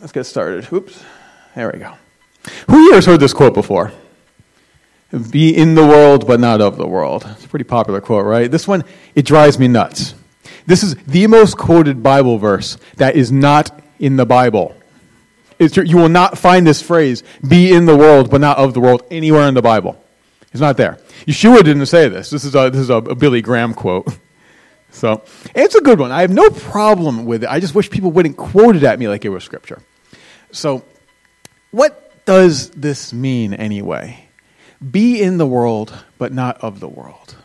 let's get started. Oops. There we go. Who here has heard this quote before? Be in the world, but not of the world. It's a pretty popular quote, right? This one, it drives me nuts. This is the most quoted Bible verse that is not in the Bible. It's, you will not find this phrase, be in the world, but not of the world, anywhere in the Bible. It's not there. Yeshua didn't say this. This is a, this is a, a Billy Graham quote. So it's a good one. I have no problem with it. I just wish people wouldn't quote it at me like it was scripture. So, what does this mean anyway? Be in the world, but not of the world.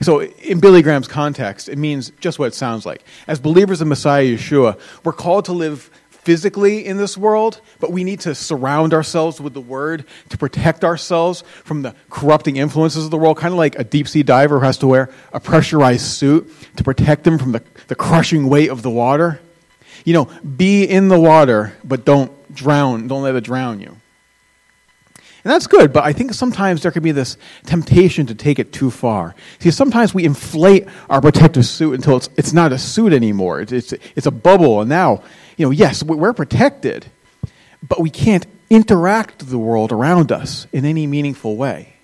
So, in Billy Graham's context, it means just what it sounds like. As believers in Messiah Yeshua, we're called to live physically in this world, but we need to surround ourselves with the Word to protect ourselves from the corrupting influences of the world, kind of like a deep sea diver who has to wear a pressurized suit to protect them from the, the crushing weight of the water. You know, be in the water, but don't drown, don't let it drown you. And that's good, but I think sometimes there can be this temptation to take it too far. See, sometimes we inflate our protective suit until it's, it's not a suit anymore. It's, it's, it's a bubble, and now you know, yes, we're protected, but we can't interact with the world around us in any meaningful way.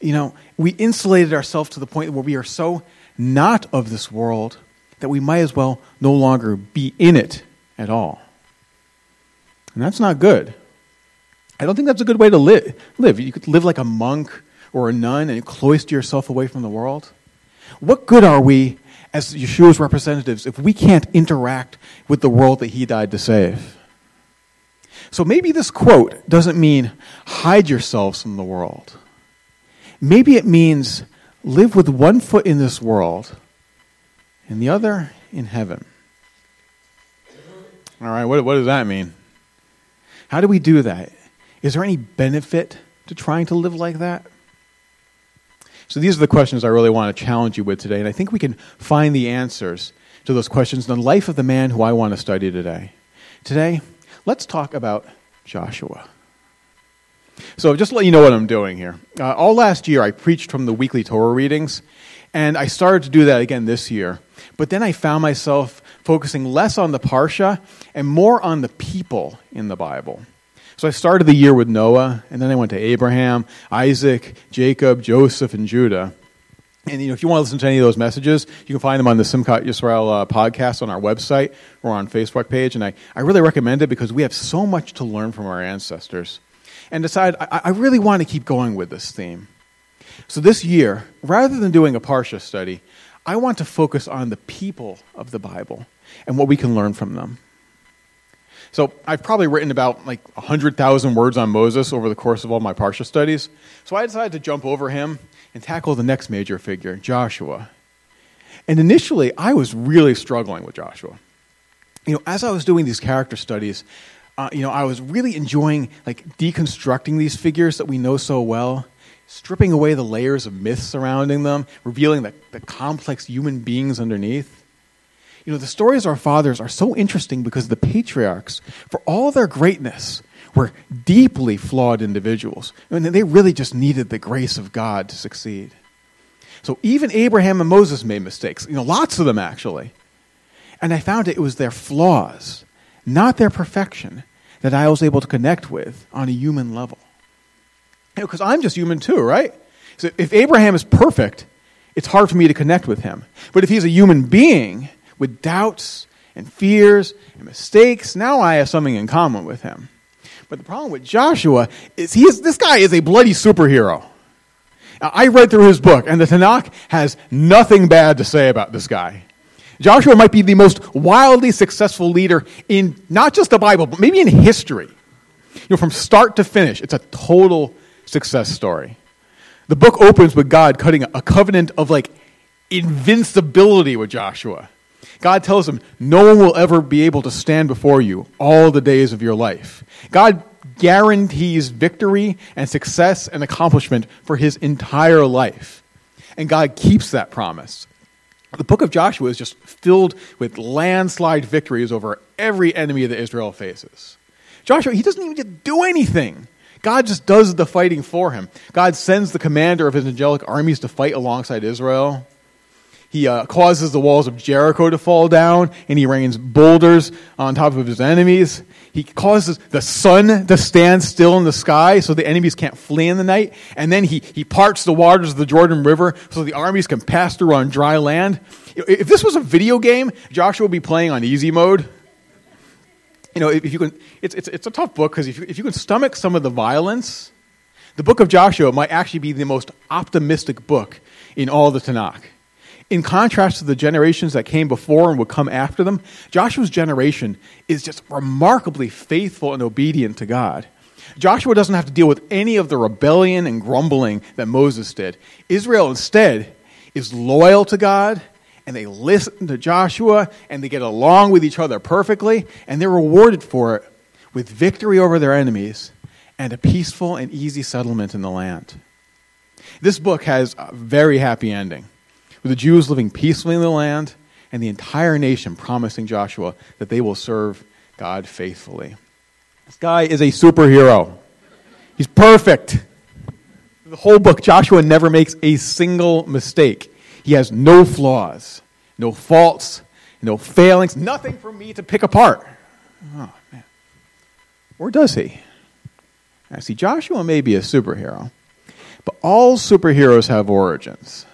You know, we insulated ourselves to the point where we are so not of this world that we might as well no longer be in it at all. And that's not good. I don't think that's a good way to live. live. You could live like a monk or a nun and cloister yourself away from the world. What good are we as Yeshua's representatives if we can't interact with the world that he died to save. So maybe this quote doesn't mean hide yourselves from the world. Maybe it means live with one foot in this world and the other in heaven. All right, what, what does that mean? How do we do that? Is there any benefit to trying to live like that? So these are the questions I really want to challenge you with today, and I think we can find the answers to those questions in the life of the man who I want to study today. Today, let's talk about Joshua. So, just let you know what I'm doing here. Uh, all last year, I preached from the weekly Torah readings, and I started to do that again this year. But then I found myself focusing less on the Parsha and more on the people in the Bible. So I started the year with Noah, and then I went to Abraham, Isaac, Jacob, Joseph, and Judah. And you know, if you want to listen to any of those messages, you can find them on the Simchat Yisrael uh, podcast on our website or on Facebook page. And I, I really recommend it because we have so much to learn from our ancestors. And decided I, I really want to keep going with this theme. So this year, rather than doing a Parsha study, I want to focus on the people of the Bible and what we can learn from them. So I've probably written about like 100,000 words on Moses over the course of all my Parsha studies. So I decided to jump over him and tackle the next major figure, Joshua. And initially, I was really struggling with Joshua. You know, as I was doing these character studies, uh, you know, I was really enjoying like deconstructing these figures that we know so well, stripping away the layers of myths surrounding them, revealing the, the complex human beings underneath. You know, the stories of our fathers are so interesting because the patriarchs, for all their greatness, were deeply flawed individuals. I and they really just needed the grace of God to succeed. So even Abraham and Moses made mistakes, you know, lots of them actually. And I found it was their flaws, not their perfection, that I was able to connect with on a human level. Because you know, I'm just human too, right? So if Abraham is perfect, it's hard for me to connect with him. But if he's a human being, with doubts and fears and mistakes. Now I have something in common with him. But the problem with Joshua is he is this guy is a bloody superhero. Now, I read through his book, and the Tanakh has nothing bad to say about this guy. Joshua might be the most wildly successful leader in not just the Bible, but maybe in history. You know, from start to finish, it's a total success story. The book opens with God cutting a covenant of like invincibility with Joshua. God tells him, No one will ever be able to stand before you all the days of your life. God guarantees victory and success and accomplishment for his entire life. And God keeps that promise. The book of Joshua is just filled with landslide victories over every enemy that Israel faces. Joshua, he doesn't even get to do anything. God just does the fighting for him. God sends the commander of his angelic armies to fight alongside Israel. He uh, causes the walls of Jericho to fall down, and he rains boulders on top of his enemies. He causes the sun to stand still in the sky so the enemies can't flee in the night. And then he, he parts the waters of the Jordan River so the armies can pass through on dry land. If this was a video game, Joshua would be playing on easy mode. You know, if, you can, it's, it's, it's a tough book because if you, if you can stomach some of the violence, the book of Joshua might actually be the most optimistic book in all the Tanakh. In contrast to the generations that came before and would come after them, Joshua's generation is just remarkably faithful and obedient to God. Joshua doesn't have to deal with any of the rebellion and grumbling that Moses did. Israel instead is loyal to God and they listen to Joshua and they get along with each other perfectly and they're rewarded for it with victory over their enemies and a peaceful and easy settlement in the land. This book has a very happy ending with the Jews living peacefully in the land and the entire nation promising Joshua that they will serve God faithfully. This guy is a superhero. He's perfect. The whole book, Joshua never makes a single mistake. He has no flaws, no faults, no failings, nothing for me to pick apart. Oh, man. Or does he? I see, Joshua may be a superhero, but all superheroes have origins.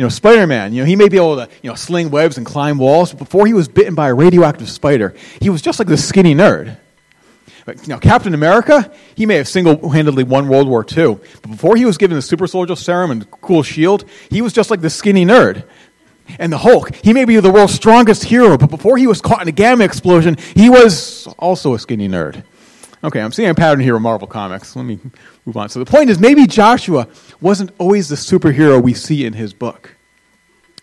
You know, Spider Man, you know, he may be able to, you know, sling webs and climb walls, but before he was bitten by a radioactive spider, he was just like this skinny nerd. But, you know, Captain America, he may have single handedly won World War II, but before he was given the super soldier serum and the cool shield, he was just like this skinny nerd. And the Hulk, he may be the world's strongest hero, but before he was caught in a gamma explosion, he was also a skinny nerd. Okay, I'm seeing a pattern here in Marvel Comics. Let me move on. So the point is, maybe Joshua wasn't always the superhero we see in his book.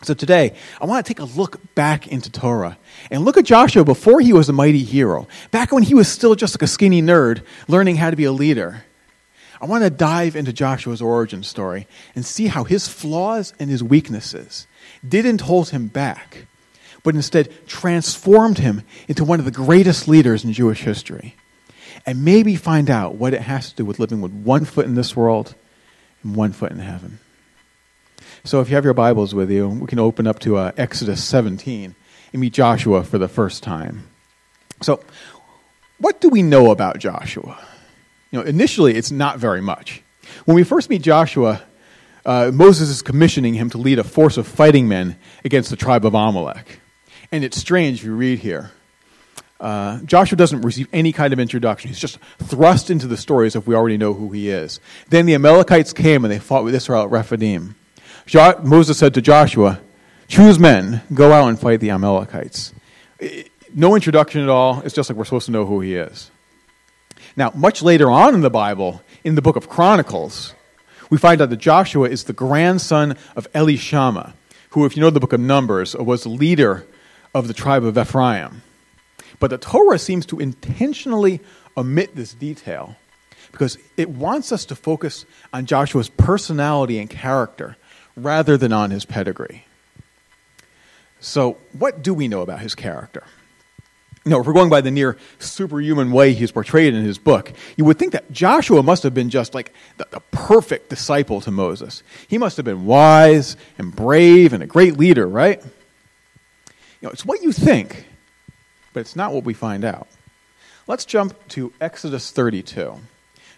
So today, I want to take a look back into Torah and look at Joshua before he was a mighty hero, back when he was still just like a skinny nerd learning how to be a leader. I want to dive into Joshua's origin story and see how his flaws and his weaknesses didn't hold him back, but instead transformed him into one of the greatest leaders in Jewish history. And maybe find out what it has to do with living with one foot in this world and one foot in heaven. So if you have your Bibles with you, we can open up to uh, Exodus 17 and meet Joshua for the first time. So, what do we know about Joshua? You know, initially, it's not very much. When we first meet Joshua, uh, Moses is commissioning him to lead a force of fighting men against the tribe of Amalek. And it's strange you read here. Uh, Joshua doesn't receive any kind of introduction. He's just thrust into the story as if we already know who he is. Then the Amalekites came and they fought with Israel at Rephidim. Jo- Moses said to Joshua, Choose men, go out and fight the Amalekites. No introduction at all. It's just like we're supposed to know who he is. Now, much later on in the Bible, in the book of Chronicles, we find out that Joshua is the grandson of Elishama, who, if you know the book of Numbers, was the leader of the tribe of Ephraim. But the Torah seems to intentionally omit this detail because it wants us to focus on Joshua's personality and character rather than on his pedigree. So, what do we know about his character? You know, if we're going by the near superhuman way he's portrayed in his book, you would think that Joshua must have been just like the, the, perfect disciple to Moses. He must have been wise and brave and a great leader, right? You know, it's what you think, but it's not what we find out. Let's jump to Exodus 32,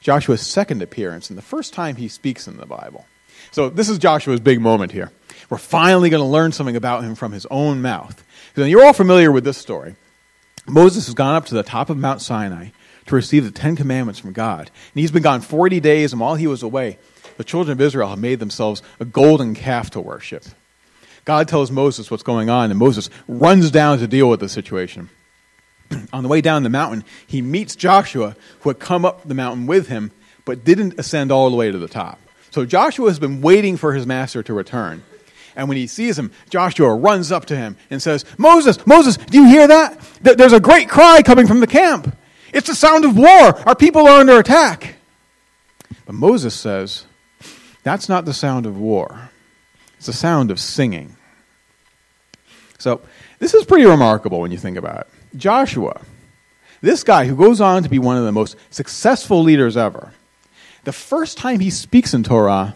Joshua's second appearance and the first time he speaks in the Bible. So, this is Joshua's big moment here. We're finally going to learn something about him from his own mouth. You're all familiar with this story. Moses has gone up to the top of Mount Sinai to receive the Ten Commandments from God. And he's been gone 40 days, and while he was away, the children of Israel have made themselves a golden calf to worship. God tells Moses what's going on, and Moses runs down to deal with the situation. on the way down the mountain, he meets Joshua, who had come up the mountain with him, but didn't ascend all the way to the top. So Joshua has been waiting for his master to return. And when he sees him, Joshua runs up to him and says, Moses, Moses, do you hear that? There's a great cry coming from the camp. It's the sound of war. Our people are under attack. But Moses says, That's not the sound of war, it's the sound of singing. So, this is pretty remarkable when you think about it. Joshua, this guy who goes on to be one of the most successful leaders ever, the first time he speaks in Torah,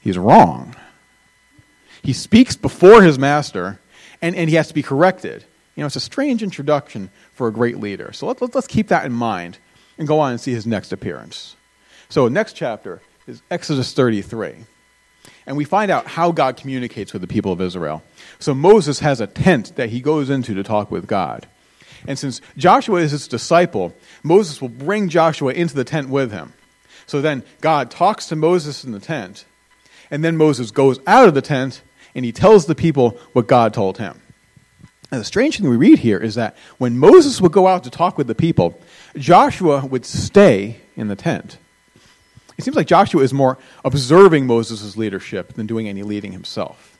he's wrong. He speaks before his master, and, and he has to be corrected. You know, it's a strange introduction for a great leader. So let, let, let's keep that in mind and go on and see his next appearance. So, next chapter is Exodus 33. And we find out how God communicates with the people of Israel. So, Moses has a tent that he goes into to talk with God. And since Joshua is his disciple, Moses will bring Joshua into the tent with him. So then God talks to Moses in the tent, and then Moses goes out of the tent and he tells the people what God told him. And the strange thing we read here is that when Moses would go out to talk with the people, Joshua would stay in the tent. It seems like Joshua is more observing Moses' leadership than doing any leading himself.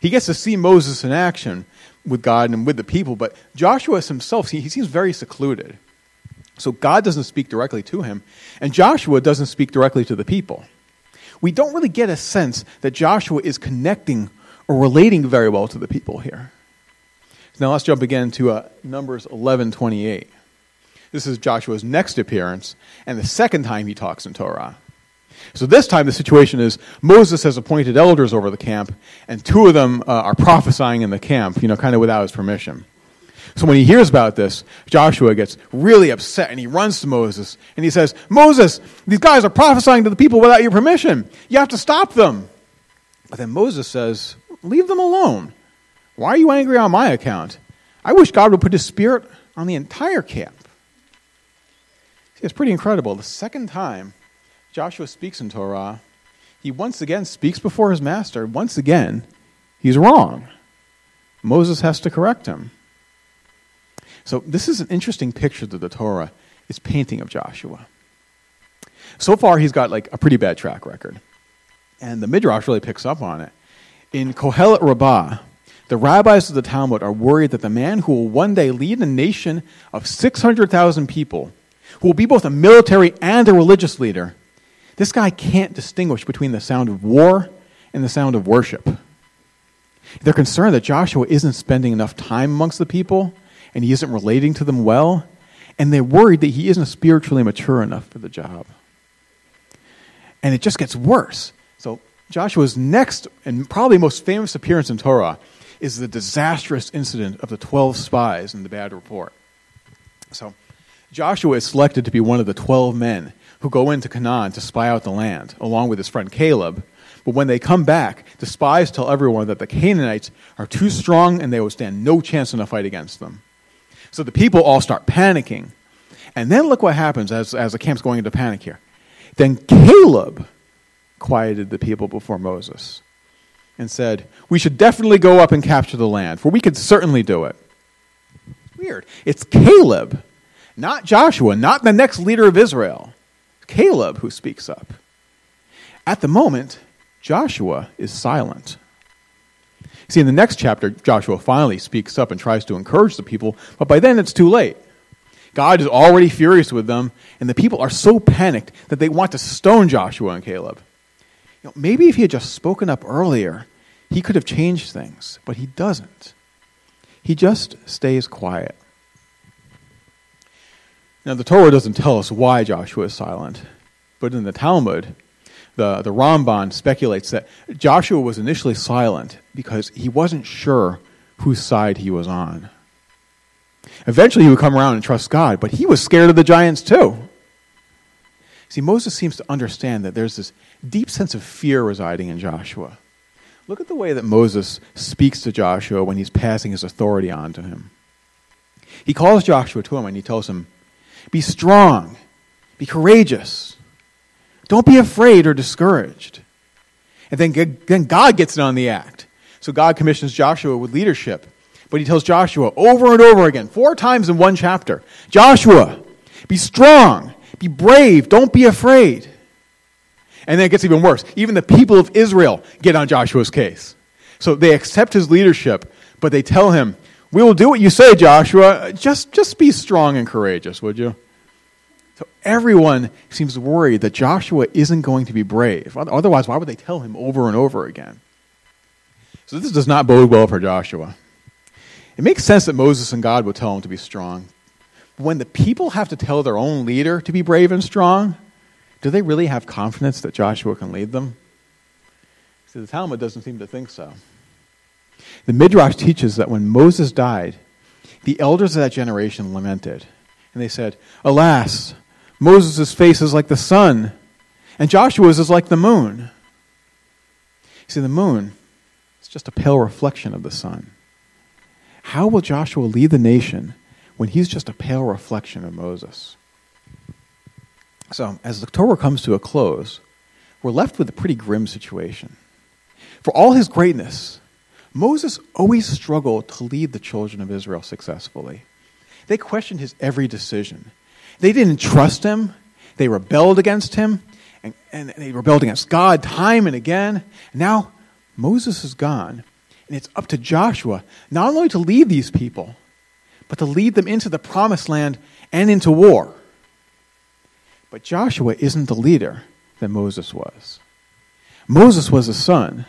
He gets to see Moses in action with God and with the people, but Joshua himself, he, seems very secluded. So God doesn't speak directly to him, and Joshua doesn't speak directly to the people. We don't really get a sense that Joshua is connecting or relating very well to the people here. Now let's jump again to uh, Numbers 11:28. This is Joshua's next appearance and the second time he talks in Torah. So this time the situation is Moses has appointed elders over the camp, and two of them uh, are prophesying in the camp, you know, kind of without his permission. So when he hears about this, Joshua gets really upset and he runs to Moses and he says, Moses, these guys are prophesying to the people without your permission. You have to stop them. But then Moses says, Leave them alone. Why are you angry on my account? I wish God would put his spirit on the entire camp. See, it's pretty incredible. The second time Joshua speaks in Torah, he once again speaks before his master. Once again, he's wrong. Moses has to correct him. So, this is an interesting picture that the Torah is painting of Joshua. So far, he's got like a pretty bad track record. And the Midrash really picks up on it. In Kohelet Rabbah, the rabbis of the Talmud are worried that the man who will one day lead a nation of 600,000 people, who will be both a military and a religious leader, this guy can't distinguish between the sound of war and the sound of worship. They're concerned that Joshua isn't spending enough time amongst the people and he isn't relating to them well, and they're worried that he isn't spiritually mature enough for the job. And it just gets worse. So, Joshua's next and probably most famous appearance in Torah is the disastrous incident of the 12 spies and the bad report. So, Joshua is selected to be one of the 12 men who go into Canaan to spy out the land, along with his friend Caleb. But when they come back, the spies tell everyone that the Canaanites are too strong and they will stand no chance in a fight against them. So the people all start panicking. And then look what happens as, as the camp's going into panic here. Then Caleb quieted the people before Moses and said, We should definitely go up and capture the land, for we could certainly do it. Weird. It's Caleb, not Joshua, not the next leader of Israel. Caleb who speaks up. At the moment, Joshua is silent. See, in the next chapter, Joshua finally speaks up and tries to encourage the people, but by then it's too late. God is already furious with them, and the people are so panicked that they want to stone Joshua and Caleb. You know, maybe if he had just spoken up earlier, he could have changed things, but he doesn't. He just stays quiet. Now, the Torah doesn't tell us why Joshua is silent, but in the Talmud, the, the Ramban speculates that Joshua was initially silent because he wasn't sure whose side he was on. Eventually, he would come around and trust God, but he was scared of the giants too. See, Moses seems to understand that there's this deep sense of fear residing in Joshua. Look at the way that Moses speaks to Joshua when he's passing his authority on to him. He calls Joshua to him and he tells him, be strong. Be courageous. Don't be afraid or discouraged. And then, then God gets in on the act. So God commissions Joshua with leadership. But he tells Joshua over and over again, four times in one chapter Joshua, be strong, be brave, don't be afraid. And then it gets even worse. Even the people of Israel get on Joshua's case. So they accept his leadership, but they tell him, we will do what you say, Joshua. Just, just be strong and courageous, would you? So everyone seems worried that Joshua isn't going to be brave. Otherwise, why would they tell him over and over again? So this does not bode well for Joshua. It makes sense that Moses and God would tell him to be strong. But when the people have to tell their own leader to be brave and strong, do they really have confidence that Joshua can lead them? See, the Talmud doesn't seem to think so. The Midrash teaches that when Moses died, the elders of that generation lamented. And they said, Alas, Moses' face is like the sun, and Joshua's is like the moon. See, the moon is just a pale reflection of the sun. How will Joshua lead the nation when he's just a pale reflection of Moses? So, as the Torah comes to a close, we're left with a pretty grim situation. For all his greatness, Moses always struggled to lead the children of Israel successfully. They questioned his every decision. They didn't trust him. They rebelled against him. And, and they rebelled against God time and again. Now Moses is gone. And it's up to Joshua not only to lead these people, but to lead them into the promised land and into war. But Joshua isn't the leader that Moses was. Moses was the sun,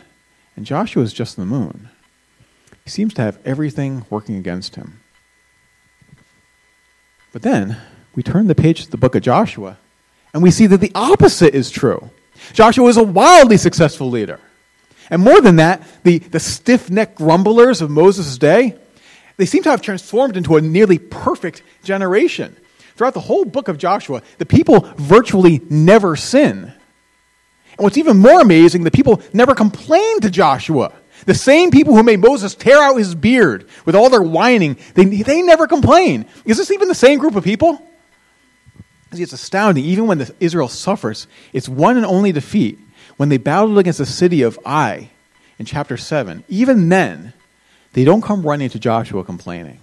and Joshua is just the moon. He seems to have everything working against him. But then we turn the page to the book of Joshua, and we see that the opposite is true. Joshua is a wildly successful leader. And more than that, the, the stiff necked grumblers of Moses' day, they seem to have transformed into a nearly perfect generation. Throughout the whole book of Joshua, the people virtually never sin. And what's even more amazing, the people never complain to Joshua. The same people who made Moses tear out his beard with all their whining, they, they never complain. Is this even the same group of people? See, it's astounding. Even when the, Israel suffers its one and only defeat, when they battled against the city of Ai in chapter 7, even then, they don't come running to Joshua complaining.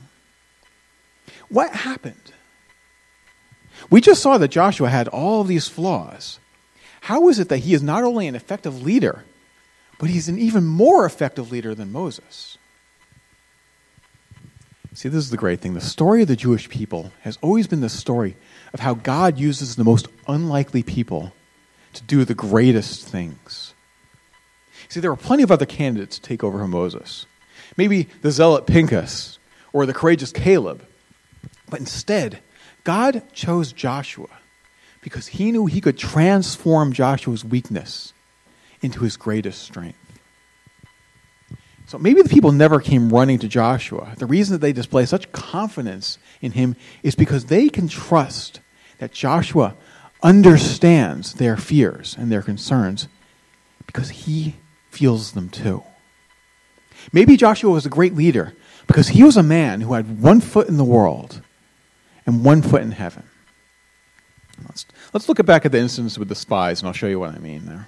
What happened? We just saw that Joshua had all these flaws. How is it that he is not only an effective leader, but he's an even more effective leader than Moses? See, this is the great thing. The story of the Jewish people has always been the story of how God uses the most unlikely people to do the greatest things. See, there were plenty of other candidates to take over from Moses. Maybe the zealot Pinchas or the courageous Caleb. But instead, God chose Joshua because he knew he could transform Joshua's weakness into his greatest strength. So maybe the people never came running to Joshua. The reason that they display such confidence in him is because they can trust that Joshua understands their fears and their concerns because he feels them too. Maybe Joshua was a great leader because he was a man who had one foot in the world and one foot in heaven. Let's, let's look back at the instance with the spies, and I'll show you what I mean there.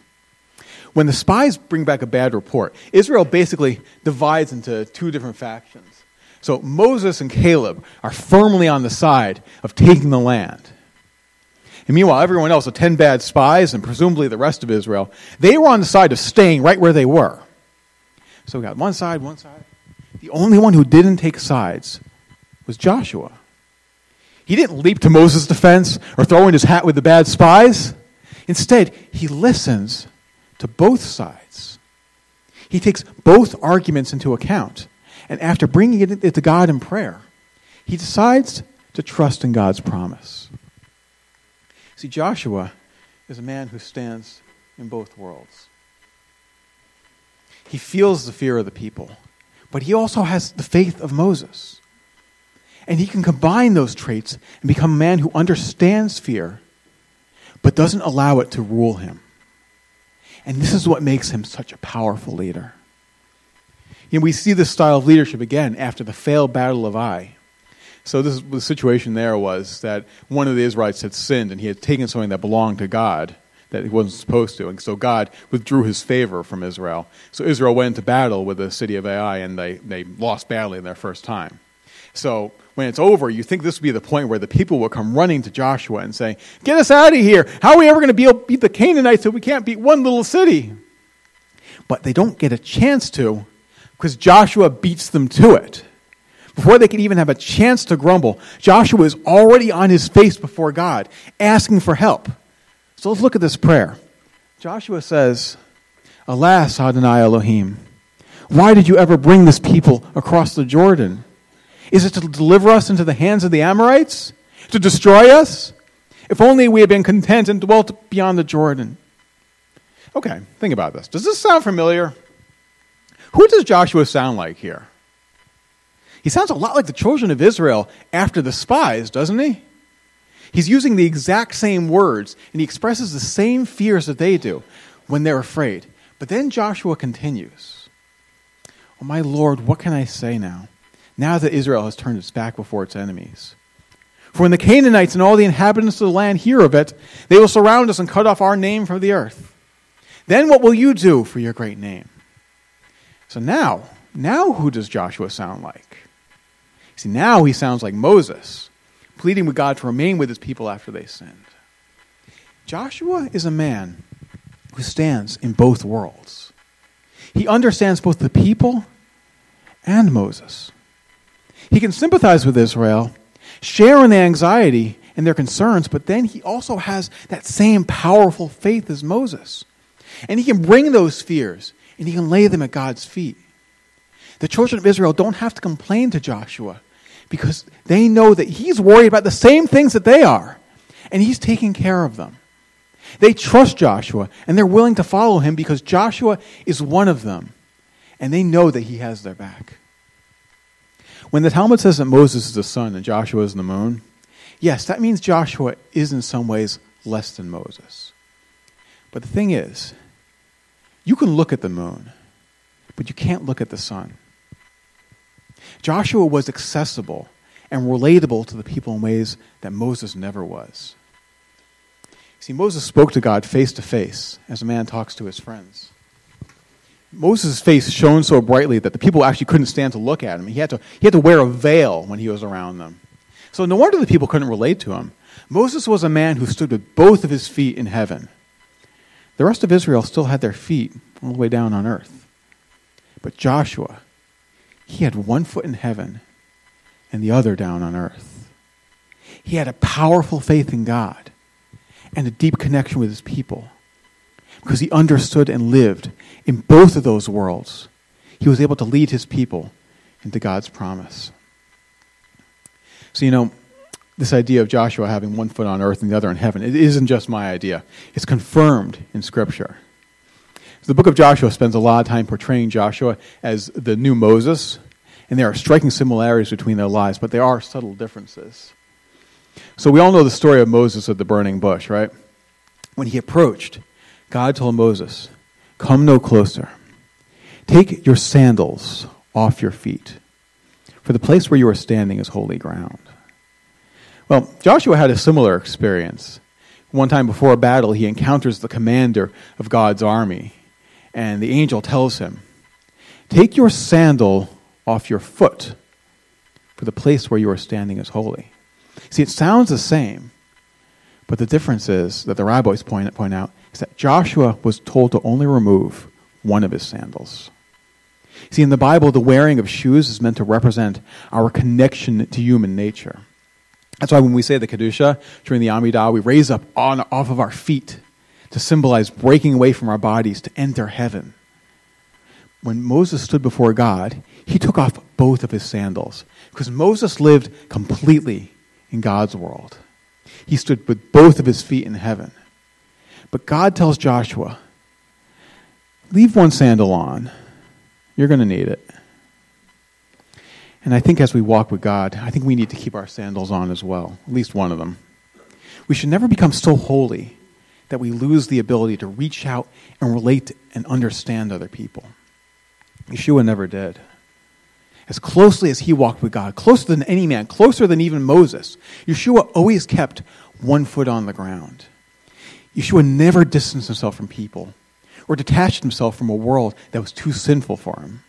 When the spies bring back a bad report, Israel basically divides into two different factions. So Moses and Caleb are firmly on the side of taking the land. And meanwhile, everyone else, the ten bad spies, and presumably the rest of Israel, they were on the side of staying right where they were. So we got one side, one side. The only one who didn't take sides was Joshua. He didn't leap to Moses' defense or throw in his hat with the bad spies. Instead, he listens to both sides. He takes both arguments into account. And after bringing it to God in prayer, he decides to trust in God's promise. See, Joshua is a man who stands in both worlds. He feels the fear of the people, but he also has the faith of Moses. And he can combine those traits and become a man who understands fear, but doesn't allow it to rule him. And this is what makes him such a powerful leader. Know, we see this style of leadership again after the failed battle of Ai. So this, the situation there was that one of the Israelites had sinned and he had taken something that belonged to God that he wasn't supposed to. And so God withdrew his favor from Israel. So Israel went into battle with the city of Ai and they, they lost badly in their first time. So when it's over, you think this would be the point where the people will come running to Joshua and say, Get us out of here. How are we ever going to beat the Canaanites if we can't beat one little city? But they don't get a chance to because Joshua beats them to it. Before they can even have a chance to grumble, Joshua is already on his face before God, asking for help. So let's look at this prayer. Joshua says, Alas, Adonai Elohim, why did you ever bring this people across the Jordan? Is it to deliver us into the hands of the Amorites? To destroy us? If only we had been content and dwelt beyond the Jordan. Okay, think about this. Does this sound familiar? Who does Joshua sound like here? He sounds a lot like the children of Israel after the spies, doesn't he? He's using the exact same words, and he expresses the same fears that they do when they're afraid. But then Joshua continues Oh, my Lord, what can I say now? Now that Israel has turned its back before its enemies. For when the Canaanites and all the inhabitants of the land hear of it, they will surround us and cut off our name from the earth. Then what will you do for your great name? So now, now who does Joshua sound like? See, now he sounds like Moses, pleading with God to remain with his people after they sinned. Joshua is a man who stands in both worlds. He understands both the people and Moses. He can sympathize with Israel, share in the anxiety and their concerns, but then he also has that same powerful faith as Moses. And he can bring those fears and he can lay them at God's feet. The children of Israel don't have to complain to Joshua because they know that he's worried about the same things that they are and he's taking care of them. They trust Joshua and they're willing to follow him because Joshua is one of them and they know that he has their back. When the Talmud says that Moses is the sun and Joshua is the moon, yes, that means Joshua is in some ways less than Moses. But the thing is, you can look at the moon, but you can't look at the sun. Joshua was accessible and relatable to the people in ways that Moses never was. See, Moses spoke to God face to face as a man talks to his friends. Moses' face shone so brightly that the people actually couldn't stand to look at him. He had to, he had to wear a veil when he was around them. So no wonder the people couldn't relate to him. Moses was a man who stood with both of his feet in heaven. The rest of Israel still had their feet all the way down on earth. But Joshua, he had one foot in heaven and the other down on earth. He had a powerful faith in God and a deep connection with his people because he understood and lived in both of those worlds. He was able to lead his people into God's promise. So, you know, this idea of Joshua having one foot on earth and the other in heaven, it isn't just my idea. It's confirmed in Scripture. So the book of Joshua spends a lot of time portraying Joshua as the new Moses, and there are striking similarities between their lives, but there are subtle differences. So we all know the story of Moses at the burning bush, right? When he approached, God told Moses, Come no closer. Take your sandals off your feet, for the place where you are standing is holy ground. Well, Joshua had a similar experience. One time before a battle, he encounters the commander of God's army, and the angel tells him, Take your sandal off your foot, for the place where you are standing is holy. See, it sounds the same, but the difference is that the rabbis point, point out is that Joshua was told to only remove one of his sandals. See, in the Bible, the wearing of shoes is meant to represent our connection to human nature. That's why when we say the Kedusha during the Amidah, we raise up on, off of our feet to symbolize breaking away from our bodies to enter heaven. When Moses stood before God, he took off both of his sandals because Moses lived completely in God's world. He stood with both of his feet in heaven. But God tells Joshua, leave one sandal on. You're going to need it. And I think as we walk with God, I think we need to keep our sandals on as well, at least one of them. We should never become so holy that we lose the ability to reach out and relate and understand other people. Yeshua never did. As closely as he walked with God, closer than any man, closer than even Moses, Yeshua always kept one foot on the ground. Yeshua never distanced himself from people or detached himself from a world that was too sinful for him.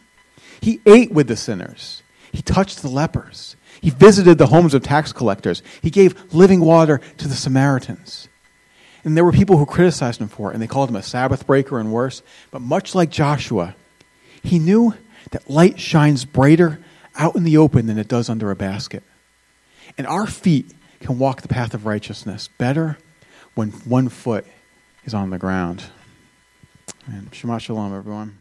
He ate with the sinners. He touched the lepers. He visited the homes of tax collectors. He gave living water to the Samaritans. And there were people who criticized him for it, and they called him a Sabbath breaker and worse. But much like Joshua, he knew that light shines brighter out in the open than it does under a basket. And our feet can walk the path of righteousness better when one foot is on the ground. And Shabbat Shalom, everyone.